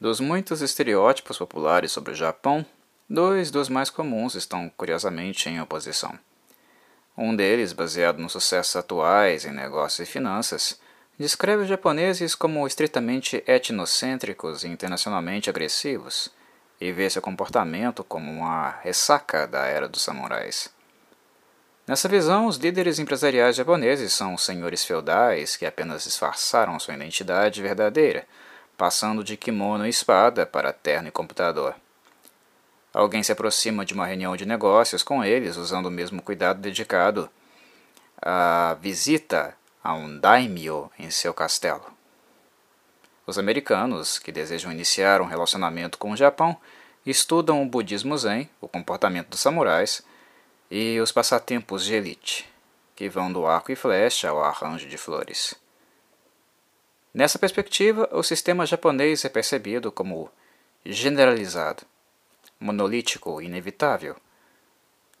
Dos muitos estereótipos populares sobre o Japão, dois dos mais comuns estão curiosamente em oposição. Um deles, baseado nos sucessos atuais em negócios e finanças, descreve os japoneses como estritamente etnocêntricos e internacionalmente agressivos, e vê seu comportamento como uma ressaca da era dos samurais. Nessa visão, os líderes empresariais japoneses são senhores feudais que apenas disfarçaram sua identidade verdadeira passando de kimono e espada para terno e computador. Alguém se aproxima de uma reunião de negócios com eles usando o mesmo cuidado dedicado à visita a um daimyo em seu castelo. Os americanos, que desejam iniciar um relacionamento com o Japão, estudam o budismo zen, o comportamento dos samurais e os passatempos de elite, que vão do arco e flecha ao arranjo de flores. Nessa perspectiva, o sistema japonês é percebido como generalizado, monolítico inevitável.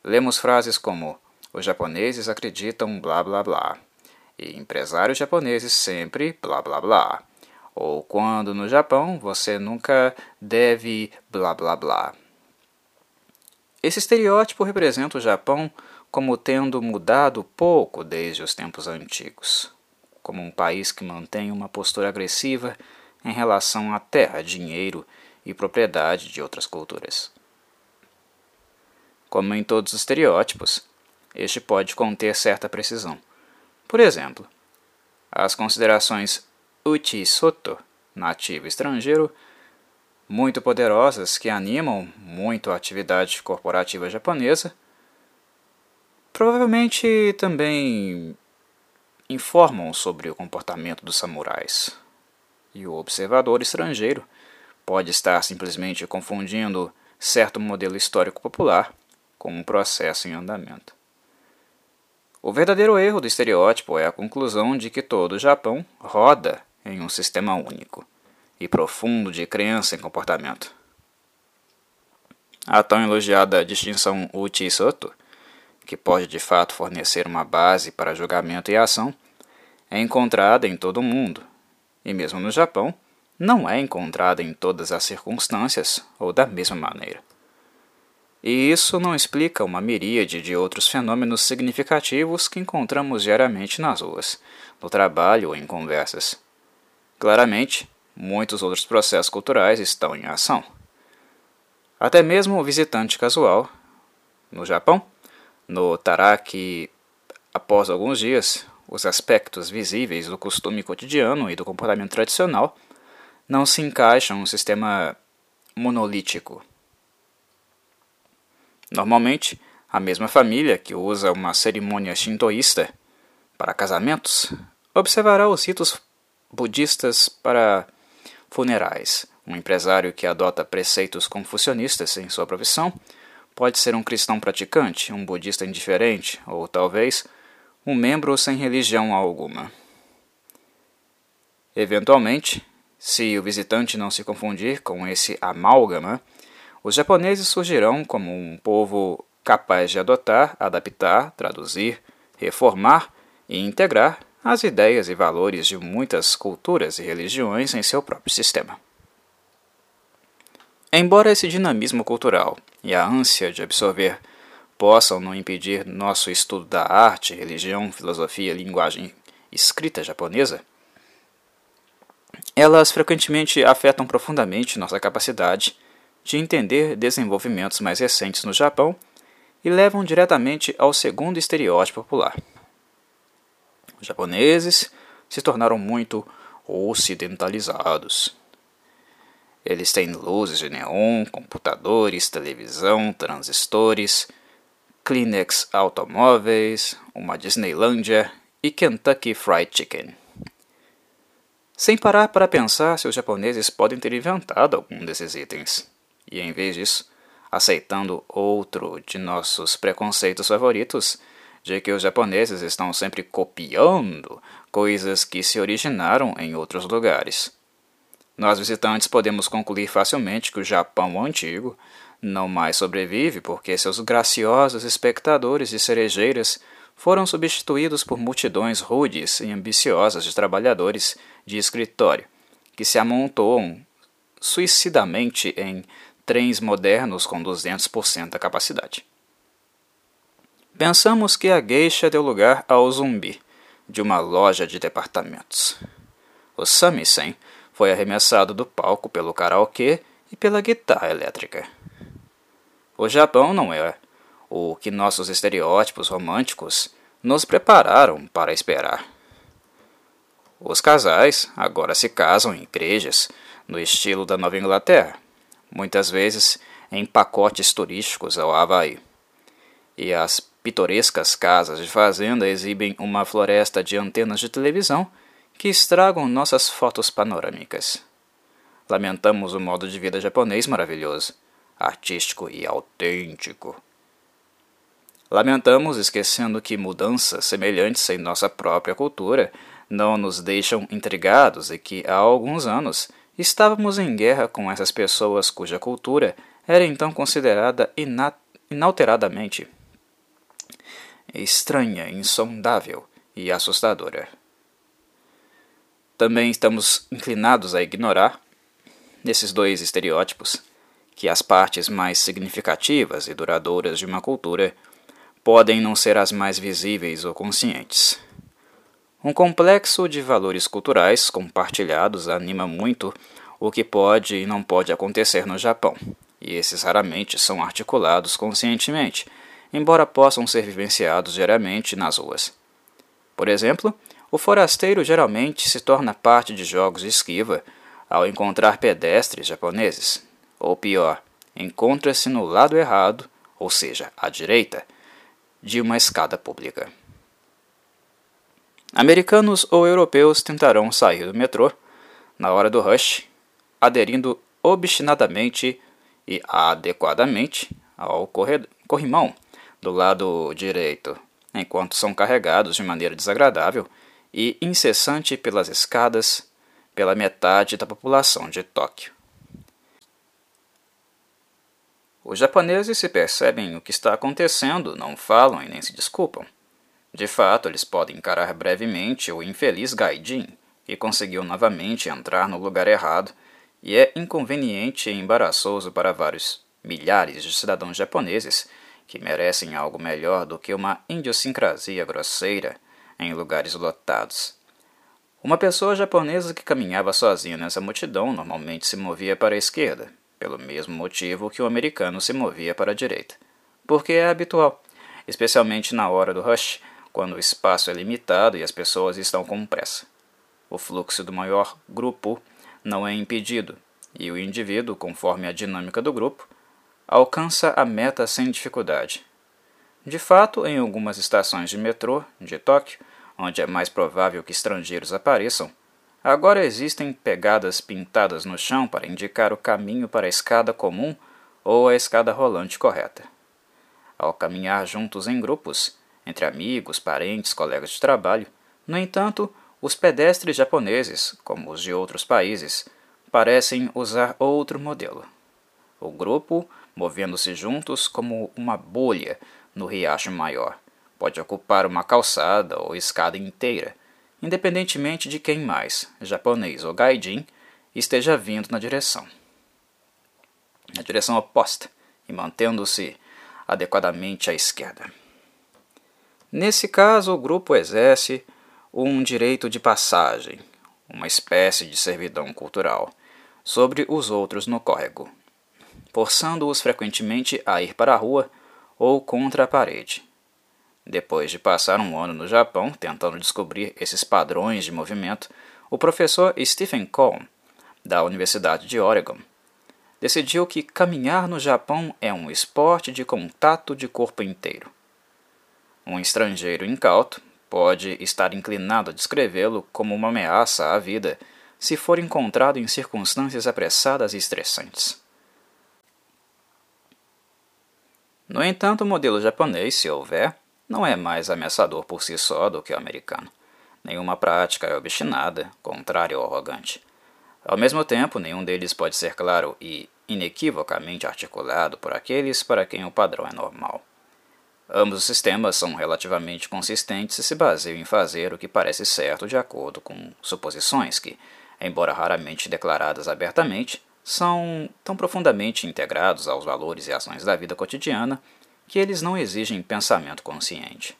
Lemos frases como: os japoneses acreditam blá blá blá, e empresários japoneses sempre blá blá blá, ou quando no Japão você nunca deve blá blá blá. Esse estereótipo representa o Japão como tendo mudado pouco desde os tempos antigos como um país que mantém uma postura agressiva em relação à terra, dinheiro e propriedade de outras culturas. Como em todos os estereótipos, este pode conter certa precisão. Por exemplo, as considerações uchi soto, nativo estrangeiro, muito poderosas que animam muito a atividade corporativa japonesa, provavelmente também informam sobre o comportamento dos samurais. E o observador estrangeiro pode estar simplesmente confundindo certo modelo histórico popular com um processo em andamento. O verdadeiro erro do estereótipo é a conclusão de que todo o Japão roda em um sistema único e profundo de crença em comportamento. A tão elogiada distinção Uchi-Soto que pode de fato fornecer uma base para julgamento e ação, é encontrada em todo o mundo, e mesmo no Japão, não é encontrada em todas as circunstâncias ou da mesma maneira. E isso não explica uma miríade de outros fenômenos significativos que encontramos diariamente nas ruas, no trabalho ou em conversas. Claramente, muitos outros processos culturais estão em ação. Até mesmo o visitante casual, no Japão, no Taraki, após alguns dias, os aspectos visíveis do costume cotidiano e do comportamento tradicional não se encaixam no sistema monolítico. Normalmente, a mesma família que usa uma cerimônia shintoísta para casamentos observará os ritos budistas para funerais. Um empresário que adota preceitos confucionistas em sua profissão Pode ser um cristão praticante, um budista indiferente, ou talvez um membro sem religião alguma. Eventualmente, se o visitante não se confundir com esse amálgama, os japoneses surgirão como um povo capaz de adotar, adaptar, traduzir, reformar e integrar as ideias e valores de muitas culturas e religiões em seu próprio sistema. Embora esse dinamismo cultural e a ânsia de absorver possam não impedir nosso estudo da arte, religião, filosofia, linguagem escrita japonesa, elas frequentemente afetam profundamente nossa capacidade de entender desenvolvimentos mais recentes no Japão e levam diretamente ao segundo estereótipo popular. Os japoneses se tornaram muito ocidentalizados. Eles têm luzes de neon, computadores, televisão, transistores, Kleenex automóveis, uma Disneylândia e Kentucky Fried Chicken. Sem parar para pensar se os japoneses podem ter inventado algum desses itens, e em vez disso, aceitando outro de nossos preconceitos favoritos, de que os japoneses estão sempre copiando coisas que se originaram em outros lugares. Nós visitantes podemos concluir facilmente que o Japão antigo não mais sobrevive porque seus graciosos espectadores de cerejeiras foram substituídos por multidões rudes e ambiciosas de trabalhadores de escritório que se amontoam suicidamente em trens modernos com 200% da capacidade. Pensamos que a geisha deu lugar ao zumbi de uma loja de departamentos. O samisen foi arremessado do palco pelo karaokê e pela guitarra elétrica. O Japão não é o que nossos estereótipos românticos nos prepararam para esperar. Os casais agora se casam em igrejas no estilo da Nova Inglaterra, muitas vezes em pacotes turísticos ao Havaí. E as pitorescas casas de fazenda exibem uma floresta de antenas de televisão que estragam nossas fotos panorâmicas. Lamentamos o modo de vida japonês maravilhoso, artístico e autêntico. Lamentamos esquecendo que mudanças semelhantes em nossa própria cultura não nos deixam intrigados e que há alguns anos estávamos em guerra com essas pessoas cuja cultura era então considerada inalteradamente estranha, insondável e assustadora. Também estamos inclinados a ignorar, nesses dois estereótipos, que as partes mais significativas e duradouras de uma cultura podem não ser as mais visíveis ou conscientes. Um complexo de valores culturais compartilhados anima muito o que pode e não pode acontecer no Japão, e esses raramente são articulados conscientemente, embora possam ser vivenciados diariamente nas ruas. Por exemplo, o forasteiro geralmente se torna parte de jogos de esquiva ao encontrar pedestres japoneses, ou pior, encontra-se no lado errado, ou seja, à direita, de uma escada pública. Americanos ou europeus tentarão sair do metrô na hora do rush, aderindo obstinadamente e adequadamente ao corrimão do lado direito, enquanto são carregados de maneira desagradável e incessante pelas escadas pela metade da população de Tóquio. Os japoneses se percebem o que está acontecendo, não falam e nem se desculpam. De fato, eles podem encarar brevemente o infeliz Gaijin, que conseguiu novamente entrar no lugar errado, e é inconveniente e embaraçoso para vários milhares de cidadãos japoneses que merecem algo melhor do que uma idiosincrasia grosseira em lugares lotados. Uma pessoa japonesa que caminhava sozinha nessa multidão normalmente se movia para a esquerda, pelo mesmo motivo que o americano se movia para a direita, porque é habitual, especialmente na hora do rush, quando o espaço é limitado e as pessoas estão com pressa. O fluxo do maior grupo não é impedido, e o indivíduo, conforme a dinâmica do grupo, alcança a meta sem dificuldade. De fato, em algumas estações de metrô de Tóquio, onde é mais provável que estrangeiros apareçam, agora existem pegadas pintadas no chão para indicar o caminho para a escada comum ou a escada rolante correta. Ao caminhar juntos em grupos, entre amigos, parentes, colegas de trabalho. No entanto, os pedestres japoneses, como os de outros países, parecem usar outro modelo. O grupo, movendo-se juntos como uma bolha no riacho maior, pode ocupar uma calçada ou escada inteira, independentemente de quem mais, japonês ou gaijin, esteja vindo na direção. Na direção oposta e mantendo-se adequadamente à esquerda. Nesse caso, o grupo exerce um direito de passagem, uma espécie de servidão cultural, sobre os outros no córrego, forçando-os frequentemente a ir para a rua ou contra a parede. Depois de passar um ano no Japão tentando descobrir esses padrões de movimento, o professor Stephen Cohn, da Universidade de Oregon, decidiu que caminhar no Japão é um esporte de contato de corpo inteiro. Um estrangeiro incauto pode estar inclinado a descrevê-lo como uma ameaça à vida se for encontrado em circunstâncias apressadas e estressantes. No entanto, o modelo japonês, se houver, não é mais ameaçador por si só do que o americano. Nenhuma prática é obstinada, contrária ou arrogante. Ao mesmo tempo, nenhum deles pode ser claro e inequivocamente articulado por aqueles para quem o padrão é normal. Ambos os sistemas são relativamente consistentes e se baseiam em fazer o que parece certo de acordo com suposições que, embora raramente declaradas abertamente, são tão profundamente integrados aos valores e ações da vida cotidiana que eles não exigem pensamento consciente.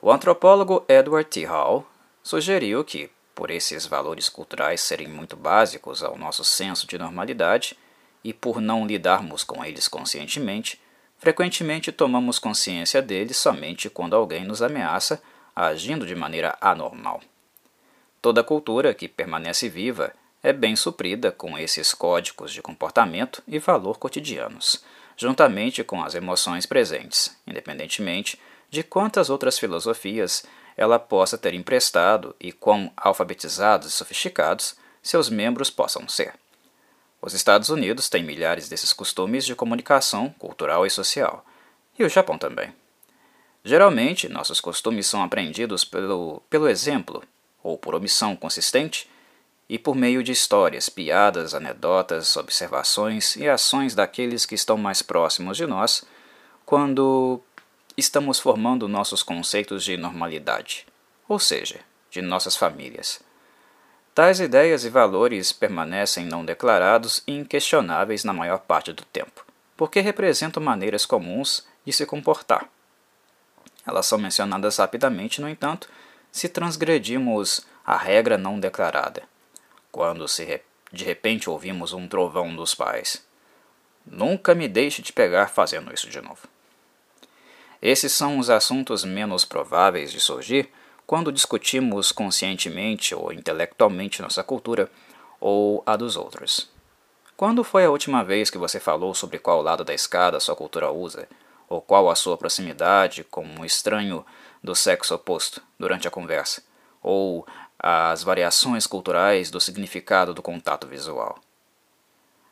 O antropólogo Edward T. Hall sugeriu que, por esses valores culturais serem muito básicos ao nosso senso de normalidade e por não lidarmos com eles conscientemente, frequentemente tomamos consciência deles somente quando alguém nos ameaça agindo de maneira anormal. Toda cultura que permanece viva é bem suprida com esses códigos de comportamento e valor cotidianos, juntamente com as emoções presentes, independentemente de quantas outras filosofias ela possa ter emprestado e quão alfabetizados e sofisticados seus membros possam ser. Os Estados Unidos têm milhares desses costumes de comunicação cultural e social, e o Japão também. Geralmente, nossos costumes são aprendidos pelo, pelo exemplo, ou por omissão consistente, e por meio de histórias, piadas, anedotas, observações e ações daqueles que estão mais próximos de nós, quando estamos formando nossos conceitos de normalidade, ou seja, de nossas famílias. Tais ideias e valores permanecem não declarados e inquestionáveis na maior parte do tempo, porque representam maneiras comuns de se comportar. Elas são mencionadas rapidamente, no entanto, se transgredimos a regra não declarada. Quando se de repente ouvimos um trovão dos pais. Nunca me deixe de pegar fazendo isso de novo. Esses são os assuntos menos prováveis de surgir quando discutimos conscientemente ou intelectualmente nossa cultura ou a dos outros. Quando foi a última vez que você falou sobre qual lado da escada sua cultura usa, ou qual a sua proximidade com um estranho do sexo oposto durante a conversa, ou as variações culturais do significado do contato visual?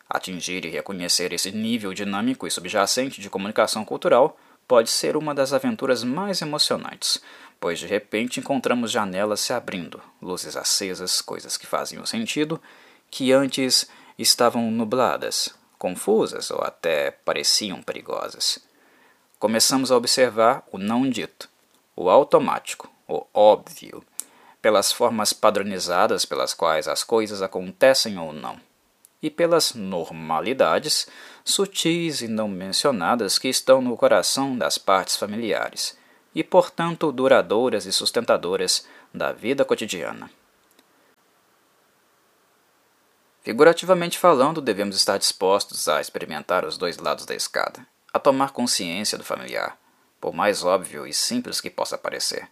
Atingir e reconhecer esse nível dinâmico e subjacente de comunicação cultural pode ser uma das aventuras mais emocionantes, pois de repente encontramos janelas se abrindo, luzes acesas, coisas que faziam sentido, que antes estavam nubladas, confusas ou até pareciam perigosas. Começamos a observar o não dito, o automático, o óbvio, pelas formas padronizadas pelas quais as coisas acontecem ou não e pelas normalidades sutis e não mencionadas que estão no coração das partes familiares e, portanto, duradouras e sustentadoras da vida cotidiana. Figurativamente falando, devemos estar dispostos a experimentar os dois lados da escada, a tomar consciência do familiar, por mais óbvio e simples que possa parecer,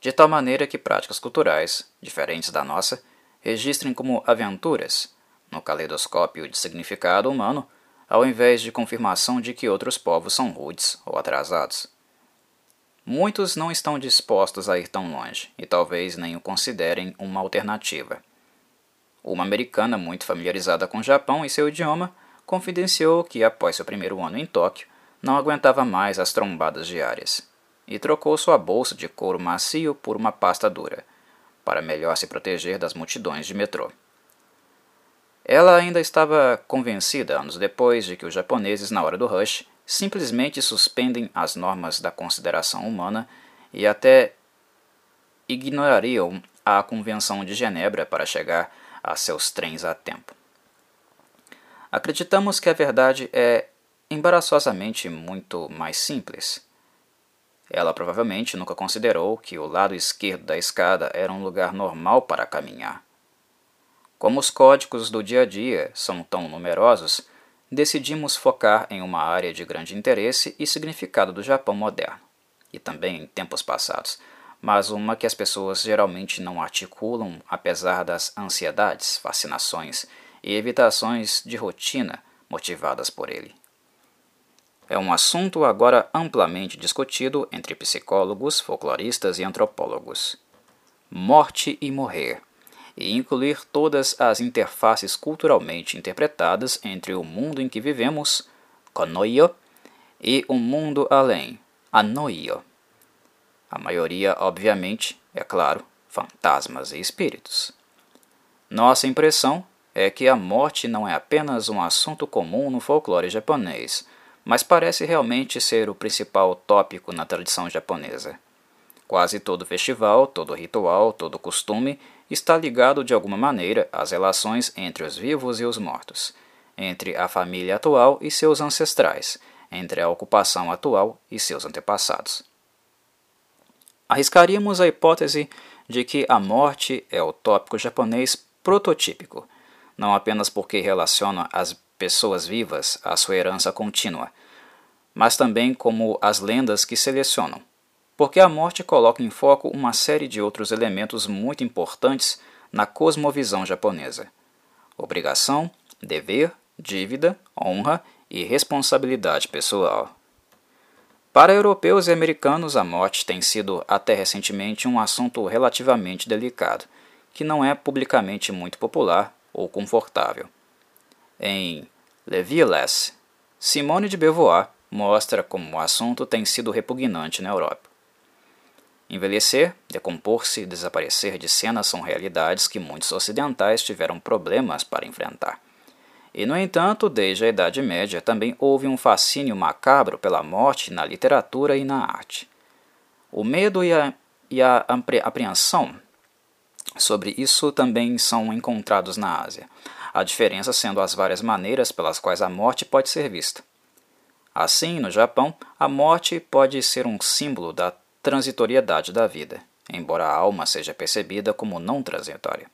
de tal maneira que práticas culturais, diferentes da nossa, registrem como aventuras no caleidoscópio de significado humano, ao invés de confirmação de que outros povos são rudes ou atrasados. Muitos não estão dispostos a ir tão longe e talvez nem o considerem uma alternativa. Uma americana muito familiarizada com o Japão e seu idioma confidenciou que, após seu primeiro ano em Tóquio, não aguentava mais as trombadas diárias e trocou sua bolsa de couro macio por uma pasta dura, para melhor se proteger das multidões de metrô. Ela ainda estava convencida, anos depois, de que os japoneses, na hora do rush, simplesmente suspendem as normas da consideração humana e até ignorariam a Convenção de Genebra para chegar a seus trens a tempo. Acreditamos que a verdade é embaraçosamente muito mais simples. Ela provavelmente nunca considerou que o lado esquerdo da escada era um lugar normal para caminhar. Como os códigos do dia a dia são tão numerosos, decidimos focar em uma área de grande interesse e significado do Japão moderno, e também em tempos passados, mas uma que as pessoas geralmente não articulam apesar das ansiedades, fascinações e evitações de rotina motivadas por ele. É um assunto agora amplamente discutido entre psicólogos, folcloristas e antropólogos. Morte e morrer e incluir todas as interfaces culturalmente interpretadas entre o mundo em que vivemos, Konoyo, e o mundo além, Anoio. A maioria, obviamente, é claro, fantasmas e espíritos. Nossa impressão é que a morte não é apenas um assunto comum no folclore japonês, mas parece realmente ser o principal tópico na tradição japonesa. Quase todo festival, todo ritual, todo costume está ligado de alguma maneira às relações entre os vivos e os mortos, entre a família atual e seus ancestrais, entre a ocupação atual e seus antepassados. Arriscaríamos a hipótese de que a morte é o tópico japonês prototípico, não apenas porque relaciona as pessoas vivas à sua herança contínua, mas também como as lendas que selecionam porque a morte coloca em foco uma série de outros elementos muito importantes na cosmovisão japonesa: obrigação, dever, dívida, honra e responsabilidade pessoal. Para europeus e americanos, a morte tem sido até recentemente um assunto relativamente delicado, que não é publicamente muito popular ou confortável. Em Le Vieux Simone de Beauvoir mostra como o assunto tem sido repugnante na Europa. Envelhecer, decompor-se e desaparecer de cena são realidades que muitos ocidentais tiveram problemas para enfrentar. E, no entanto, desde a Idade Média também houve um fascínio macabro pela morte na literatura e na arte. O medo e a, e a apreensão sobre isso também são encontrados na Ásia, a diferença sendo as várias maneiras pelas quais a morte pode ser vista. Assim, no Japão, a morte pode ser um símbolo da transitoriedade da vida, embora a alma seja percebida como não transitória.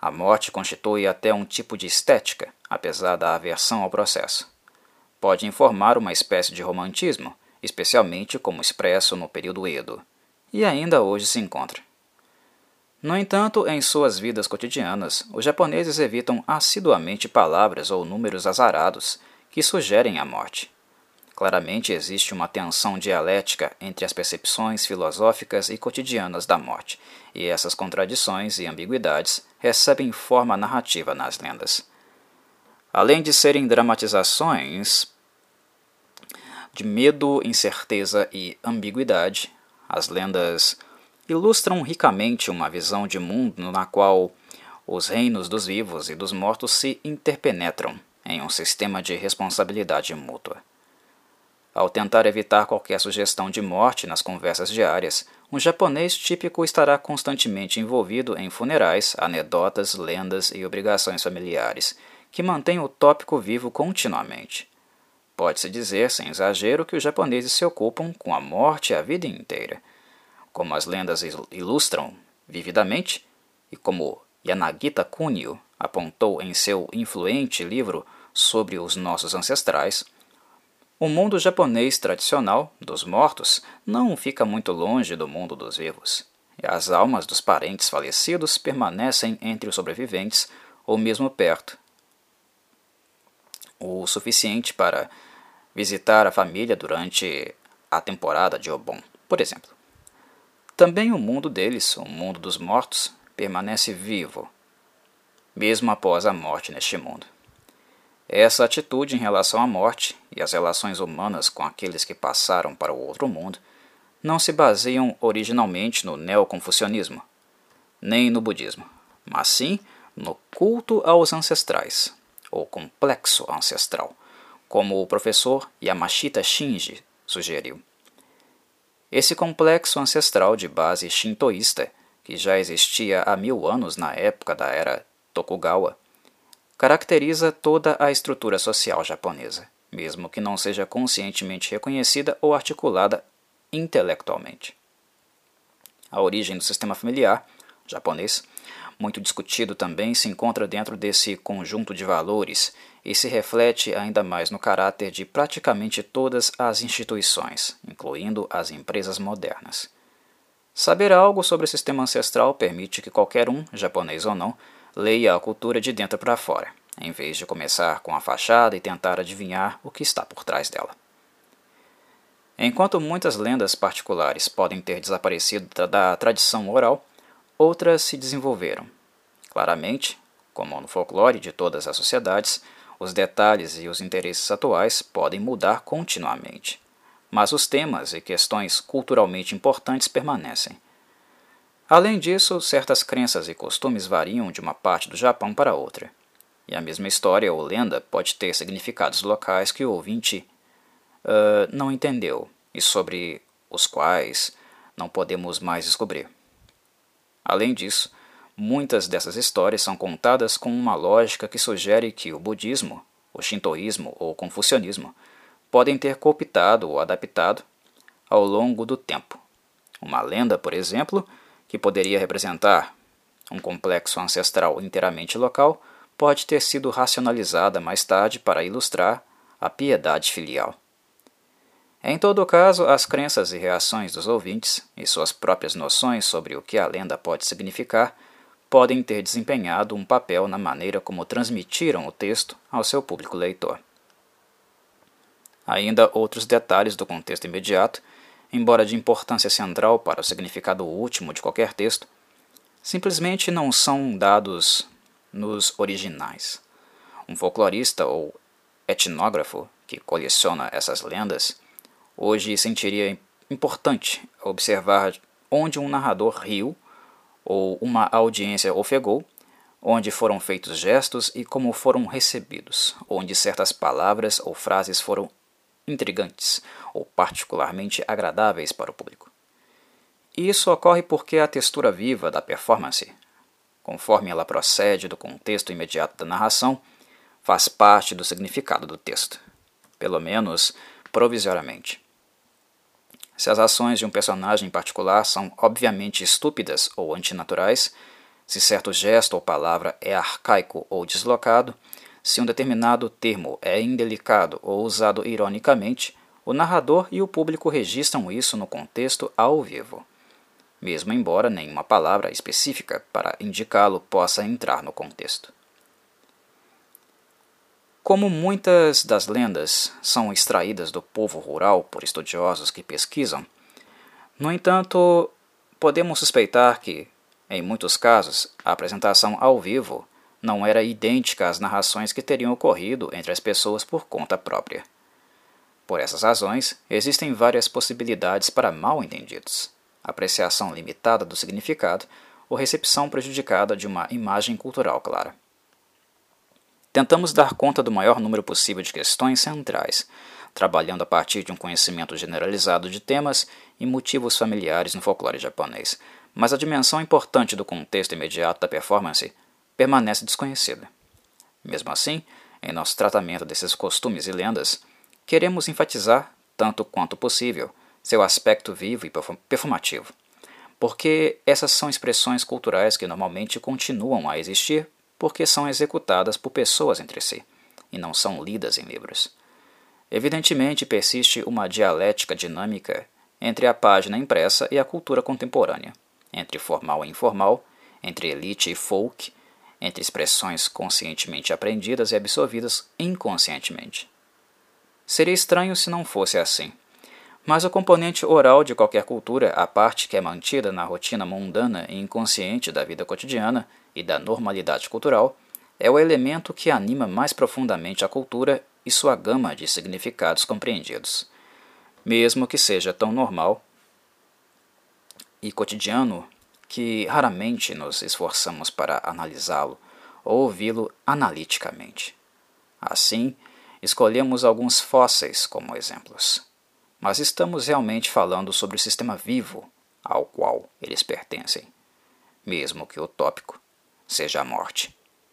A morte constitui até um tipo de estética, apesar da aversão ao processo. Pode informar uma espécie de romantismo, especialmente como expresso no período Edo, e ainda hoje se encontra. No entanto, em suas vidas cotidianas, os japoneses evitam assiduamente palavras ou números azarados que sugerem a morte. Claramente existe uma tensão dialética entre as percepções filosóficas e cotidianas da morte, e essas contradições e ambiguidades recebem forma narrativa nas lendas. Além de serem dramatizações de medo, incerteza e ambiguidade, as lendas ilustram ricamente uma visão de mundo na qual os reinos dos vivos e dos mortos se interpenetram em um sistema de responsabilidade mútua. Ao tentar evitar qualquer sugestão de morte nas conversas diárias, um japonês típico estará constantemente envolvido em funerais, anedotas, lendas e obrigações familiares, que mantêm o tópico vivo continuamente. Pode-se dizer, sem exagero, que os japoneses se ocupam com a morte a vida inteira. Como as lendas ilustram vividamente, e como Yanagita Kunio apontou em seu influente livro sobre os nossos ancestrais, o mundo japonês tradicional dos mortos não fica muito longe do mundo dos vivos, as almas dos parentes falecidos permanecem entre os sobreviventes ou mesmo perto, o suficiente para visitar a família durante a temporada de Obon, por exemplo. Também o mundo deles, o mundo dos mortos, permanece vivo, mesmo após a morte neste mundo. Essa atitude em relação à morte e as relações humanas com aqueles que passaram para o outro mundo não se baseiam originalmente no neoconfucionismo, nem no budismo, mas sim no culto aos ancestrais, ou complexo ancestral, como o professor Yamashita Shinji sugeriu. Esse complexo ancestral de base shintoísta, que já existia há mil anos na época da era Tokugawa, caracteriza toda a estrutura social japonesa, mesmo que não seja conscientemente reconhecida ou articulada intelectualmente. A origem do sistema familiar japonês, muito discutido também, se encontra dentro desse conjunto de valores e se reflete ainda mais no caráter de praticamente todas as instituições, incluindo as empresas modernas. Saber algo sobre o sistema ancestral permite que qualquer um, japonês ou não, leia a cultura de dentro para fora, em vez de começar com a fachada e tentar adivinhar o que está por trás dela. Enquanto muitas lendas particulares podem ter desaparecido da tradição oral, outras se desenvolveram. Claramente, como no folclore de todas as sociedades, os detalhes e os interesses atuais podem mudar continuamente, mas os temas e questões culturalmente importantes permanecem. Além disso, certas crenças e costumes variam de uma parte do Japão para outra. E a mesma história ou lenda pode ter significados locais que o ouvinte uh, não entendeu e sobre os quais não podemos mais descobrir. Além disso, muitas dessas histórias são contadas com uma lógica que sugere que o budismo, o shintoísmo ou o confucionismo podem ter cooptado ou adaptado ao longo do tempo. Uma lenda, por exemplo, que poderia representar um complexo ancestral inteiramente local, pode ter sido racionalizada mais tarde para ilustrar a piedade filial. Em todo caso, as crenças e reações dos ouvintes e suas próprias noções sobre o que a lenda pode significar podem ter desempenhado um papel na maneira como transmitiram o texto ao seu público leitor. Ainda outros detalhes do contexto imediato, embora de importância central para o significado último de qualquer texto, simplesmente não são dados nos originais. Um folclorista ou etnógrafo que coleciona essas lendas Hoje sentiria importante observar onde um narrador riu ou uma audiência ofegou, onde foram feitos gestos e como foram recebidos, onde certas palavras ou frases foram intrigantes ou particularmente agradáveis para o público. E isso ocorre porque a textura viva da performance, conforme ela procede do contexto imediato da narração, faz parte do significado do texto, pelo menos provisoriamente. Se as ações de um personagem em particular são obviamente estúpidas ou antinaturais, se certo gesto ou palavra é arcaico ou deslocado, se um determinado termo é indelicado ou usado ironicamente, o narrador e o público registram isso no contexto ao vivo, mesmo embora nenhuma palavra específica para indicá-lo possa entrar no contexto. Como muitas das lendas são extraídas do povo rural por estudiosos que pesquisam, no entanto, podemos suspeitar que, em muitos casos, a apresentação ao vivo não era idêntica às narrações que teriam ocorrido entre as pessoas por conta própria. Por essas razões, existem várias possibilidades para mal entendidos, apreciação limitada do significado ou recepção prejudicada de uma imagem cultural clara. Tentamos dar conta do maior número possível de questões centrais, trabalhando a partir de um conhecimento generalizado de temas e motivos familiares no folclore japonês, mas a dimensão importante do contexto imediato da performance permanece desconhecida. Mesmo assim, em nosso tratamento desses costumes e lendas, queremos enfatizar, tanto quanto possível, seu aspecto vivo e performativo, porque essas são expressões culturais que normalmente continuam a existir porque são executadas por pessoas entre si, e não são lidas em livros. Evidentemente, persiste uma dialética dinâmica entre a página impressa e a cultura contemporânea, entre formal e informal, entre elite e folk, entre expressões conscientemente aprendidas e absorvidas inconscientemente. Seria estranho se não fosse assim. Mas o componente oral de qualquer cultura, a parte que é mantida na rotina mundana e inconsciente da vida cotidiana e da normalidade cultural, é o elemento que anima mais profundamente a cultura e sua gama de significados compreendidos. Mesmo que seja tão normal e cotidiano que raramente nos esforçamos para analisá-lo ou ouvi-lo analiticamente. Assim, escolhemos alguns fósseis como exemplos mas estamos realmente falando sobre o sistema vivo ao qual eles pertencem, mesmo que o tópico seja a morte.